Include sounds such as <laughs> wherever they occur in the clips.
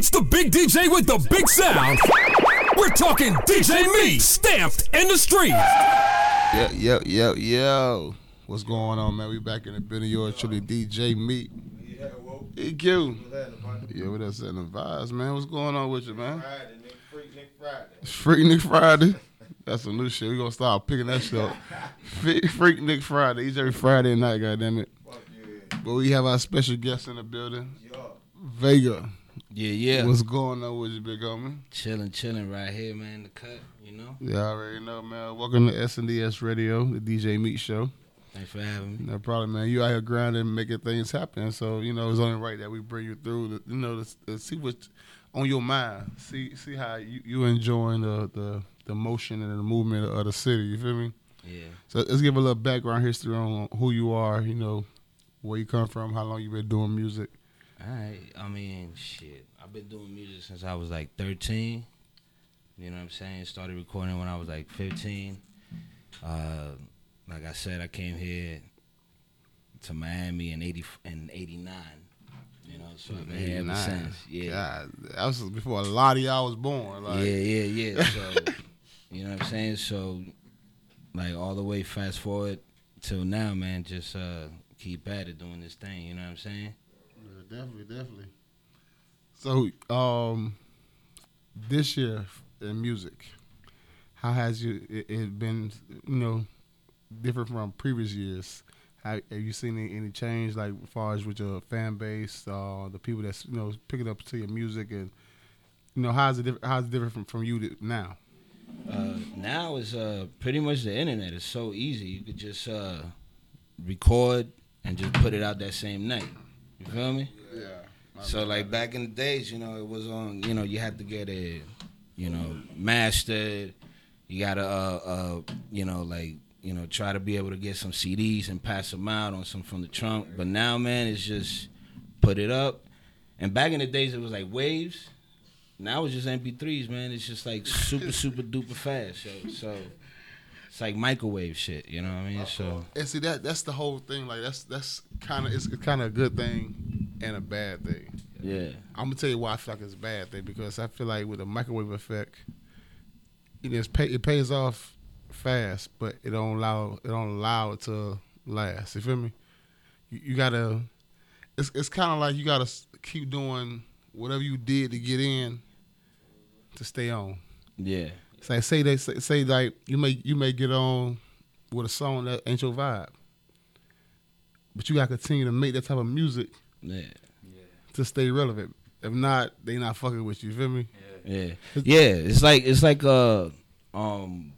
It's the big DJ with the big sound. We're talking DJ Me, stamped in the street. Yo, yo, yo, yo. What's going on, man? We back in the building. Yours truly, DJ Meat. EQ. Yeah, what else in the vibes, man? What's going on with you, man? Friday, Nick, Freaknik Friday. Freaknik Friday. That's some new shit. We gonna start picking that shit up. Fe- Freaknik Friday. Each every Friday night, goddamn it. Fuck yeah. But we have our special guest in the building, Yo. Vega. Yeah, yeah. What's going on with you, big homie? chilling, chilling right here, man. The cut, you know. Yeah, I already know, man. Welcome to SNDS Radio, the DJ Meat Show. Thanks for having me. No problem, man. You out here grinding, making things happen. So you know it's only right that we bring you through. To, you know, to, to see what's on your mind. See, see how you you enjoying the the the motion and the movement of the city. You feel me? Yeah. So let's give a little background history on who you are. You know, where you come from, how long you been doing music. All right. I mean, shit. I've been doing music since I was like 13. You know what I'm saying? Started recording when I was like 15. Uh, like I said, I came here to Miami in 80 in 89. You know, so I've been here ever 89. since. Yeah. God, that was before a lot of y'all was born. Like, yeah, yeah, yeah. <laughs> So, you know what I'm saying? So, like all the way fast forward till now, man, just uh, keep at it doing this thing. You know what I'm saying? Definitely, definitely. So, um, this year in music, how has you it, it been? You know, different from previous years. How, have you seen any, any change, like as far as with your fan base, uh, the people that's you know picking up to your music, and you know how's it diff- how's it different from, from you to now? Uh, now is uh, pretty much the internet. It's so easy. You could just uh, record and just put it out that same night. You feel me? Yeah. So like back in the days, you know, it was on. You know, you had to get it, you know, mastered. You gotta, uh, uh, you know, like, you know, try to be able to get some CDs and pass them out on some from the trunk. But now, man, it's just put it up. And back in the days, it was like waves. Now it's just MP3s, man. It's just like super, <laughs> super duper fast. So, so it's like microwave shit. You know what I mean? So And see that that's the whole thing. Like that's that's kind of it's kind of a good thing and a bad thing. yeah, I'm gonna tell you why I feel like it's a bad thing because I feel like with the microwave effect, it pay, it pays off fast, but it don't allow it don't allow it to last. You feel me? You, you gotta. It's it's kind of like you gotta keep doing whatever you did to get in to stay on. yeah, It's like say they say, say like you may you may get on with a song that ain't your vibe, but you gotta continue to make that type of music yeah. Yeah. to stay relevant. If not, they not fucking with you. You feel me? Yeah, yeah. It's like it's like uh, um,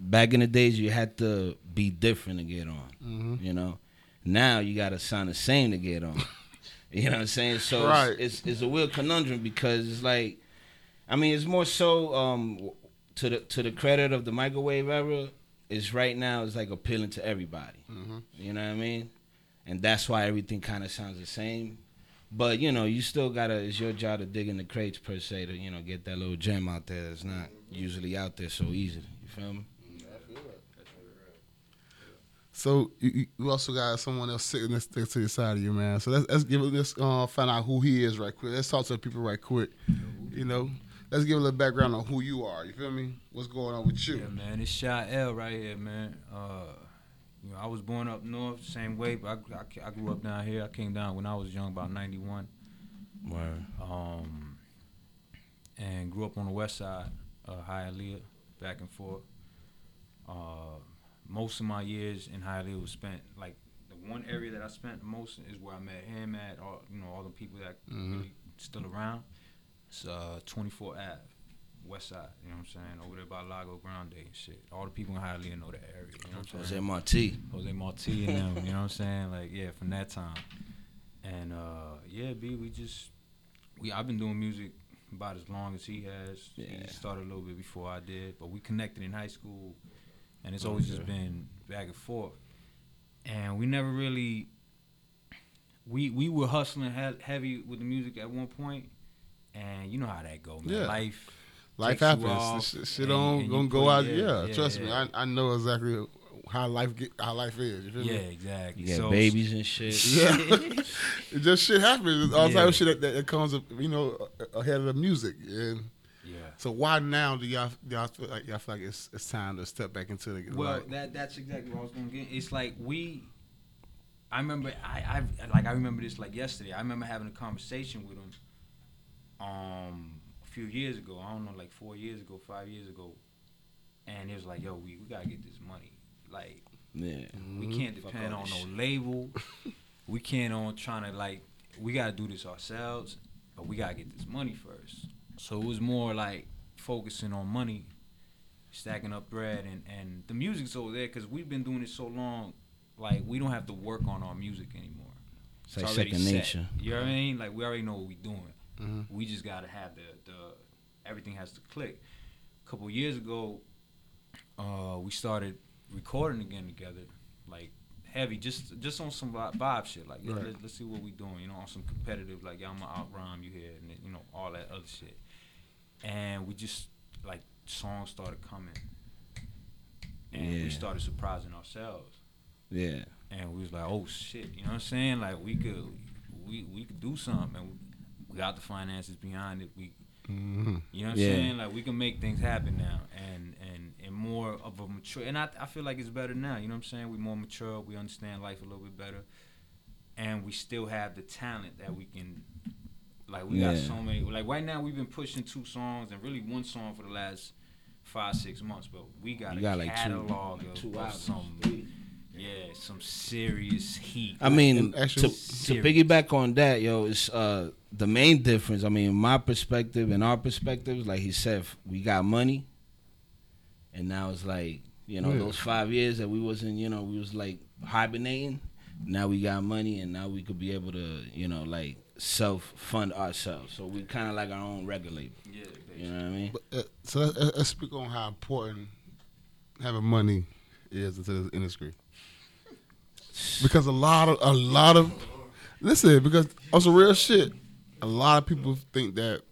back in the days you had to be different to get on. Mm-hmm. You know, now you got to sound the same to get on. <laughs> you know what I'm saying? So it's- Right. it's, it's a real conundrum because it's like, I mean, it's more so um to the to the credit of the microwave era. Is right now it's like appealing to everybody. Mhm. You know what I mean? And that's why everything kind of sounds the same. But you know, you still gotta. It's your job to dig in the crates per se to you know get that little gem out there that's not usually out there so easily. You feel me? So you, you- you also got someone else sitting next next to the side of you, man. So let's let's give it let's uh, find out who he is right quick. Let's talk to the people right quick. You know, let's give a little background on who you are. You feel me? What's going on with you? Yeah, man, it's Shael right here, man. Uh, you know, I was born up north, same way, but I, I, I grew up down here. I came down when I was young, about '91, Word. um, and grew up on the west side, uh, Hialeah, back and forth. Uh, most of my years in Hialeah was spent like the one area that I spent most is where I met him at. All you know, all the people that Mhm. really still around. It's uh, 24 Ave. West Side, you know what I'm saying? Over there by Lago Grande and shit. All the people in Hialeah know that area, you know what I'm Jose saying? Marti. Jose Marti and them, you know what I'm saying? Like, yeah, from that time. And uh yeah, B, we just we I've been doing music about as long as he has. Yeah. He started a little bit before I did, but we connected in high school and it's always just been back and forth. And we never really we we were hustling he- heavy with the music at one point, and you know how that go, man. Yeah. Life Life takes you happens. off, This shit, shit and- don't and gonna go out. yeah, Yeah, yeah, trust me. I, I know exactly how life get how life is. You feel Yeah, me? exactly. You got so, babies and shit. <laughs> Yeah. <laughs> it just shit happens. All type Yeah. of shit that, that, that comes up, you know, ahead of the music. And Yeah. so why now do y'all y'all feel like y'all feel like it's it's time to step back into the Well, like, that that's exactly what I was gonna get. It's like we. I remember I I like I remember this like yesterday. I remember having a conversation with him. Um, a few years ago. I don't know, like four years ago, five years ago, and it was like, yo, we we gotta get this money. Like Yeah. we Mm-hmm. can't Fuck depend all on this no label. <laughs> we can't on trying to like we gotta do this ourselves, but we gotta get this money first. So it was more like focusing on money, stacking up bread, and and the music's over there because we've been doing it so long. Like we don't have to work on our music anymore. It's like already second set. nature. You know what I mean? Like we already know what we're doing. Mhm. We just gotta have the the everything has to click. A couple years ago, uh, we started recording again together, like heavy, just just on some vi- vibe shit. Like Right. let's, let's see what we doing. You know, on some competitive, like yeah, I'm gonna out rhyme you here, and you know all that other shit. And we just like songs started coming, and Yeah. we started surprising ourselves Yeah. and we was like, oh shit, you know what I'm saying? Like we could, we we could do something, and we, we got the finances behind it. We, Mhm. you know what Yeah. I'm saying? Like we can make things happen now, and and and more of a mature. And I I feel like it's better now. You know what I'm saying? We're more mature. We understand life a little bit better, and we still have the talent that we can. Like we got so many. Like right now, we've been pushing two songs and really one song for the last five six months, but we got You a got like two, catalog of, two of albums. some yeah, some serious heat. I mean, And to, to piggyback on that, yo, it's uh the main difference. I mean, my perspective and our perspectives, like he said, we got money, and now it's like you know Yeah. those five years that we wasn't, you know, we was like hibernating. Now we got money, and now we could be able to, you know, like self fund ourselves. So we kind of like our own regulator. label. Yeah, You know what I mean? But, uh, so let's, let's speak on how important having money is into this industry. Because a lot of a lot of listen, because on some real shit, a lot of people think that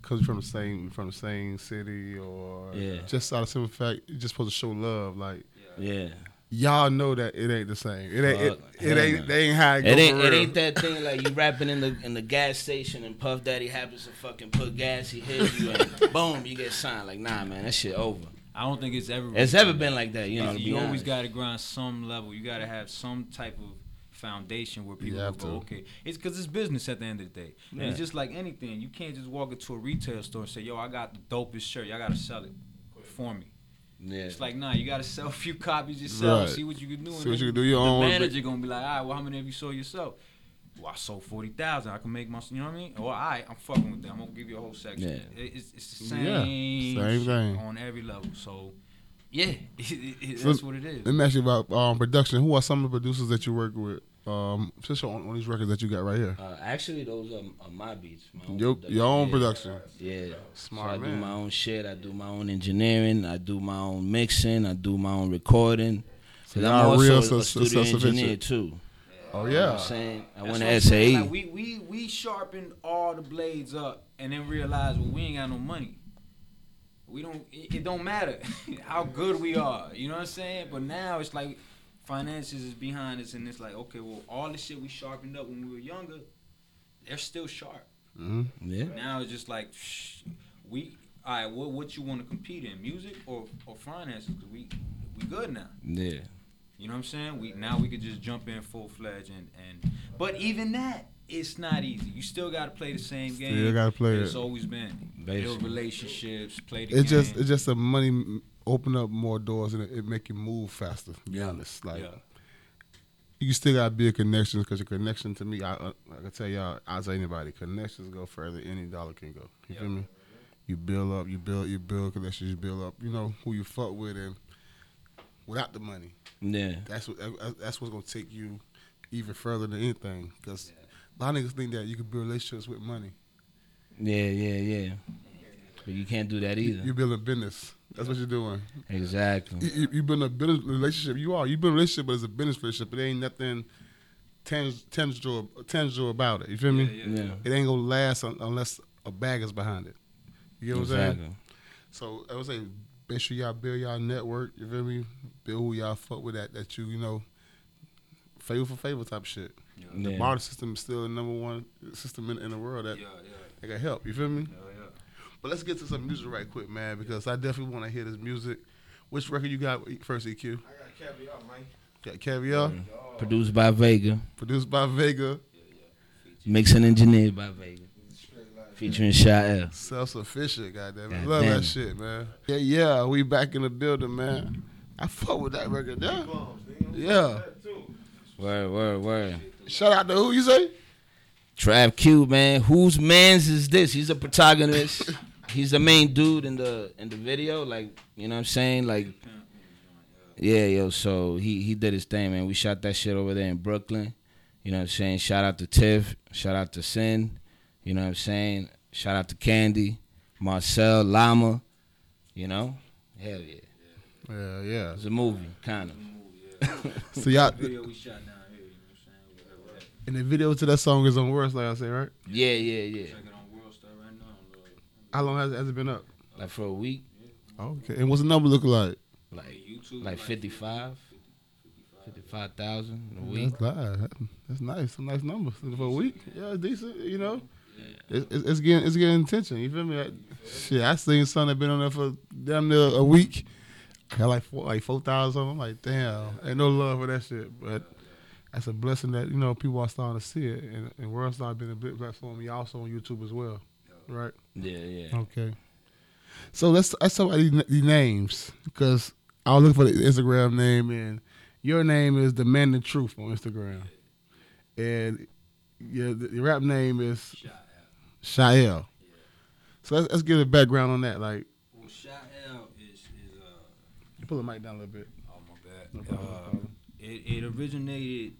because you're from the same from the same city or Yeah. just out of simple fact, you're just supposed to show love. Like Yeah. y'all know that it ain't the same. It ain't it, Fuck, it hell ain't no. they ain't how it, It ain't it ain't that thing like you rapping in the in the gas station and Puff Daddy happens to fucking put gas, he hits you and <laughs> boom, you get signed. Like nah man, that shit over. I don't think it's ever. It's ever been like that, you know. you always got to grind some level. You got to have some type of foundation where people go, to. okay. It's because it's business at the end of the day. And it's just like anything. You can't just walk into a retail store and say, "Yo, I got the dopest shirt. Y'all got to sell it for me." Yeah. It's like, nah, you got to sell a few copies yourself. Right. See what you can do. and See what you can do your the own- manager gonna be like, all right, well, how many of you sold yourself? Well, I sold forty thousand. I can make my, you know what I mean? Or all right, I'm fucking with that. I'm gonna give you a whole section. Yeah. It- It's, it's the Yeah, same, same thing. on every level. So, yeah, <laughs> it, it, it, So- that's what it is. Let me ask you about um, production. Who are some of the producers that you work with? Um, just on, on these records that you got right here. Uh, actually, those are, are my beats. My own Your, production. your own yeah. production. Yeah. Smart so I man. do my own shit. I do my own engineering. I do my own mixing. I do my own recording. So Cause y'all I'm also real a su- studio engineer too. Oh You know what yeah. I'm saying I That's went to I'm. SAE. Like, we, we, we sharpened all the blades up and then realized, well, we ain't got no money. We don't, it, it don't matter <laughs> how good we are. You know what I'm saying? But now it's like finances is behind us and it's like, okay, well, all the shit we sharpened up when we were younger, they're still sharp. hmm yeah. Now it's just like, shh, we, all right, what, what you want to compete in, music or, or finances? Because we, we good now. Yeah. You know what I'm saying? We now we could just jump in full fledged and and but even that it's not easy. You still got to play the same game. You still gotta play It's it. always been build relationships, play the It's game. just it's just the money open up more doors and it, it make you move faster. To be honest, like yeah. you still gotta build connections because your connection to me, I, uh, I, I can tell y'all, I tell anybody, connections go further than any dollar can go. You Yeah. feel me? You build up, you build, you build connections, you build up. You know who you fuck with, and without the money, Yeah. that's what that's what's gonna take you even further than anything. Because a lot of niggas think that you can build relationships with money. Yeah. Yeah. Yeah. But you can't do that either. you build a business. That's what you're doing. exactly. You, you, you build a business relationship. You are. You build a relationship, but it's a business relationship. It ain't nothing tangible, tangible about it. You feel me? Yeah, yeah, Yeah. It ain't gonna last un- unless a bag is behind it. You know what I'm saying? Exactly. So I would say make sure y'all build y'all network. You feel me? Build who y'all fuck with that that you you know. Favor for favor type shit. The Yeah. barter system is still the number one system in, in the world that Yeah, yeah, that can help. You feel me? yeah, yeah. But let's get to some music right quick, man, because I definitely want to hear this music. Which record you got first, EQ? I got caviar, man. Got Caviar, Produced by Vega, produced by Vega, mixed and engineered by Vega, Straight like featuring Shael. self sufficient. Goddamn. God love damn. that shit, man. Yeah, yeah, we back in the building, man. I fuck with that record, yeah. Yeah. Word, word, word. Shout out to who you say? Trav Q, man. Whose man's is this? He's a protagonist. <laughs> He's the main dude in the in the video. Like, you know what I'm saying? Like, yeah, yo. So he he did his thing, man. We shot that shit over there in Brooklyn. You know what I'm saying? Shout out to Tiff. Shout out to Sin. You know what I'm saying? Shout out to Candy, Marcel, Llama. You know? Hell yeah. Yeah, yeah. It's a movie, kind of. <laughs> So y'all Video we shot down here, you know what I'm saying? Whatever. and the video to that song is on Worst, like I said, right? Yeah, yeah, yeah. Check it on World Star right now. Lord. How long has, has it been up? Like for a week, Okay. And what's the number look like? like YouTube, like 55, 55,000 a week. That's, live. That's nice. Some nice numbers for a week. Yeah, it's decent. You know, it's, it's, getting it's getting attention. You feel me? Like, shit, I seen some that been on there for damn near a week. Got like four, like four thousand. I'm like, damn, ain't no love for that shit. But that's a blessing that you know people are starting to see it, and, and World Star been a big platform. You also on YouTube as well, right? Yeah, yeah. Okay. So let's let's talk about these, these names because I was looking for the Instagram name and your name is the Man the Truth on Instagram, and the rap name is Shael. So let's, let's get a background on that. Like, Well, Shael is is uh. you pull the mic down a little bit. Oh my bad. No Uh, it, it originated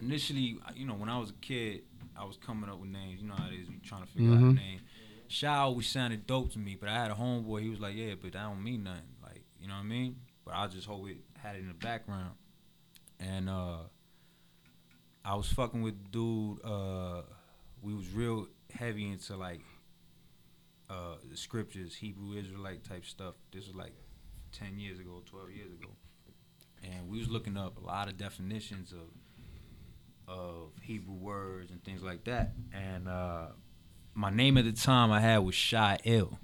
initially. You know, when I was a kid, I was coming up with names. You know how it is. You trying to figure out Mhm. a name. Shy always sounded dope to me, but I had a homeboy. He was like, "Yeah, but that don't mean nothing." Like, you know what I mean? But I just hope it had it in the background. And uh, I was fucking with dude. Uh, we was real heavy into like uh, the scriptures, Hebrew Israelite type stuff. This was like ten years ago, twelve years ago, and we was looking up a lot of definitions of of Hebrew words and things like that. And uh, my name at the time I had was Shy Ill.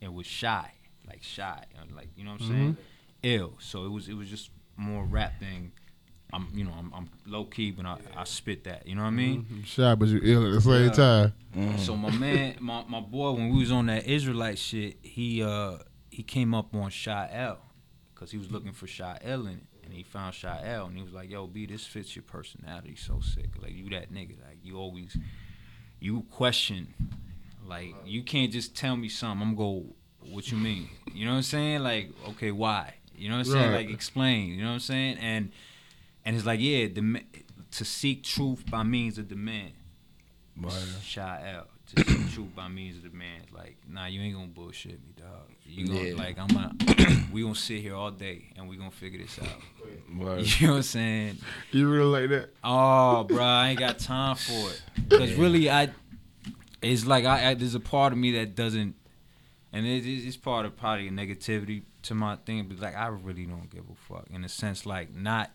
It was shy, like shy, like you know what I'm saying, ill. So it was it was just more rap thing. I'm you know I'm, I'm low key, but I, I spit that. You know what I mean? You shy, but you ill at the same Yeah. time. Mm. So my man, my, my boy, when we was on that Israelite shit, he uh he came up on Sha'el because he was looking for Sha'el in it, and he found Sha'el, and he was like, "Yo, B, this fits your personality so sick. Like you that nigga. Like you always you question. Like you can't just tell me something. I'm go, what you mean? You know what I'm saying? Like okay, why? You know what I'm saying? Like explain. You know what I'm saying? And and it's like yeah, dem- to seek truth by means of demand. Shy out. To seek <coughs> truth by means of demand. Like, nah, you ain't gonna bullshit me, dog. You gonna Yeah. like I'm gonna <coughs> we gonna sit here all day and we gonna figure this out. Word. <laughs> You know what I'm saying? You really like that? Oh, bro, I ain't got time for it. Cause really, I it's like I, I there's a part of me that doesn't, and it, it's it's part of probably negativity to my thing. But like, I really don't give a fuck in a sense, like not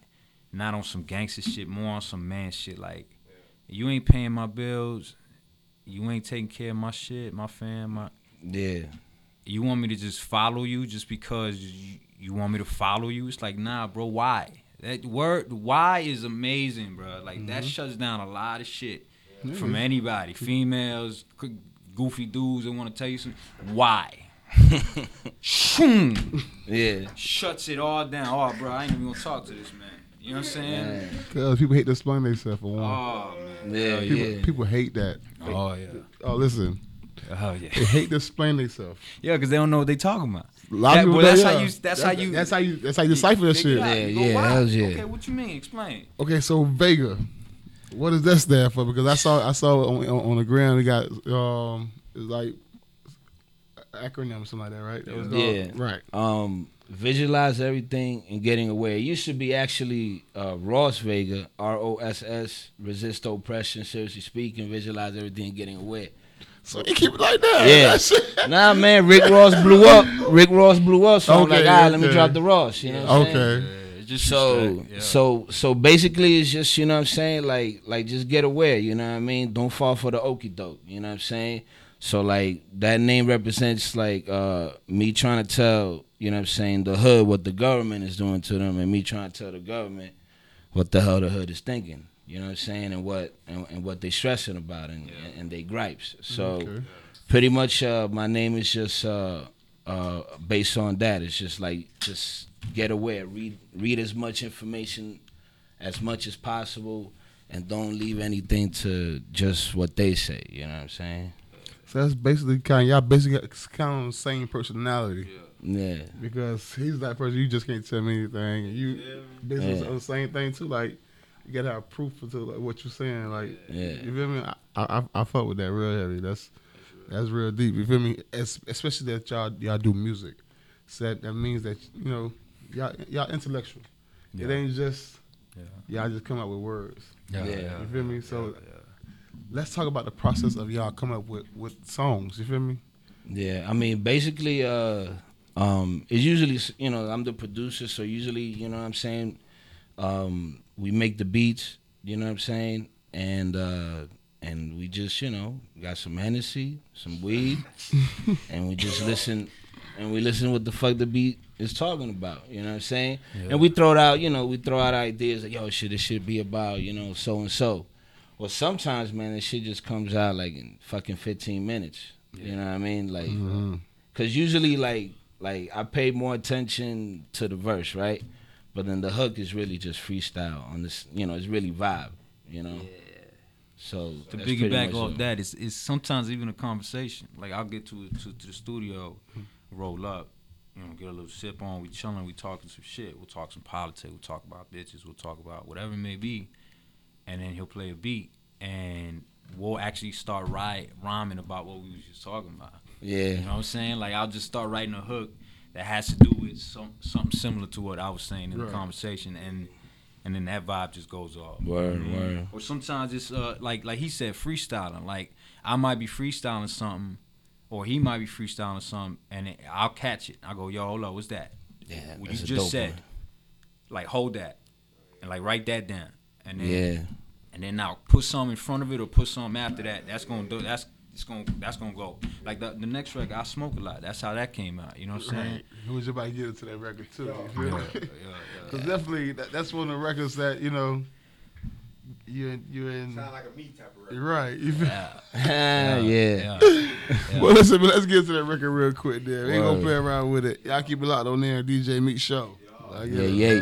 not on some gangster shit, more on some man shit. Like, you ain't paying my bills, you ain't taking care of my shit, my fam, my Yeah. you want me to just follow you just because you, you want me to follow you? It's like, nah, bro, why? That word why is amazing, bro. Like that mm-hmm. shuts down a lot of shit from anybody, <laughs> females, goofy dudes that want to tell you something. Why? <laughs> Yeah. Shuts it all down. Oh, bro, I ain't even gonna talk to this man. You know what I'm saying? Cause people hate to explain themselves for one. Oh man. Yeah, people, yeah. people hate that. Oh yeah. Oh, listen, Oh yeah. they hate to explain themselves. <laughs> Yeah, because they don't know what they talking about. A lot That- of people well, that's don't, how you- that's how you- That's how you. That's how you decipher that Figure shit. it out. Yeah, You yeah, yeah. Okay, what you mean? Explain. Okay, so Vega, what does that stand for? Because I saw I saw on, on, on the ground we got um it's like acronym or something like that, right? That was called- Yeah. right. um, visualize everything and getting aware. It used to be actually uh, Ross Vega, R O S S, resist oppression, seriously speaking, visualize everything and getting aware. So you keep it like that. Yeah. <laughs> Nah, man, Rick Ross blew up. Rick Ross blew up. So I'm Okay, like, all right, let me drop the Ross. You know what I'm saying? Okay. Yeah, just So respect, yeah. so so basically it's just you know what I'm saying like like just get aware you know what I mean don't fall for the okie doke you know what I'm saying so like that name represents like uh me trying to tell you know what I'm saying the hood what the government is doing to them and me trying to tell the government what the hell the hood is thinking you know what I'm saying and what and, and what they stressing about and, and, and they gripes. So Okay. pretty much uh my name is just uh uh based on that. It's just like just get aware. Read read as much information as much as possible and don't leave anything to just what they say you know what i'm saying So that's basically kind of y'all basically kind of the same personality. yeah Because he's that person you just can't tell me anything. And you basically Yeah. the same thing too. Like you gotta have proof to like what you're saying. Like Yeah. you feel me? I, I I fuck with that real heavy. That's that's real deep. You feel me? Es- especially that y'all y'all do music. So that, that means that you know y'all y'all intellectual. It ain't just Yeah. y'all just come up with words. Yeah, Yeah. You feel me? So yeah. Let's talk about the process of y'all coming up with with songs. You feel me? Yeah, I mean, basically, uh, um, it's usually, you know, I'm the producer, so usually, you know what I'm saying, um, we make the beats, you know what I'm saying, and uh, and we just, you know, got some Hennessy, some weed, <laughs> and we just listen, and we listen what the fuck the beat is talking about, you know what I'm saying, Yeah. and we throw it out, you know, we throw out ideas like, yo, shit, this should be about, you know, so and so. Well, sometimes, man, this shit just comes out like in fucking 15 minutes. You know what I mean? Like, Mm-hmm. cause usually like like I pay more attention to the verse, right? But then the hook is really just freestyle on this. You know, it's really vibe. You know. So to that's pretty piggyback off it. that, it's, it's sometimes even a conversation. Like I'll get to to, to the studio, roll up, you know, get a little sip on. We chilling, we talking some shit. We'll talk some politics. We'll talk about bitches. We'll talk about whatever it may be, and then he'll play a beat, and we'll actually start ride, rhyming about what we was just talking about. Yeah. You know what I'm saying? Like I'll just start writing a hook that has to do with some something similar to what I was saying in Right. the conversation, and and then that vibe just goes off. Word, Mhm. word. Or sometimes it's uh like like he said freestyling. Like I might be freestyling something, or he might be freestyling something, and it, I'll catch it. I go, yo, hold up, what's that? Yeah. What that's you a just dope said. one. Like hold that, and like write that down, and then Yeah. and then now put some in front of it or put some after that. That's gonna do. That's it's gonna that's gonna go. Like the the next record, I smoke a lot. That's how that came out. You know what I'm saying? Who was about to get into that record too? Yeah, <laughs> yeah, yeah. Cause definitely that, that's one of the records that you know you in you in Sound like a me type of record. you're right. You <laughs> feel yeah. yeah. yeah. <laughs> Well, listen, but let's get to that record real quick. There, we ain't gonna play around with it. Y'all keep it locked on there, DJ Meat Show. I Yeah. Yeah.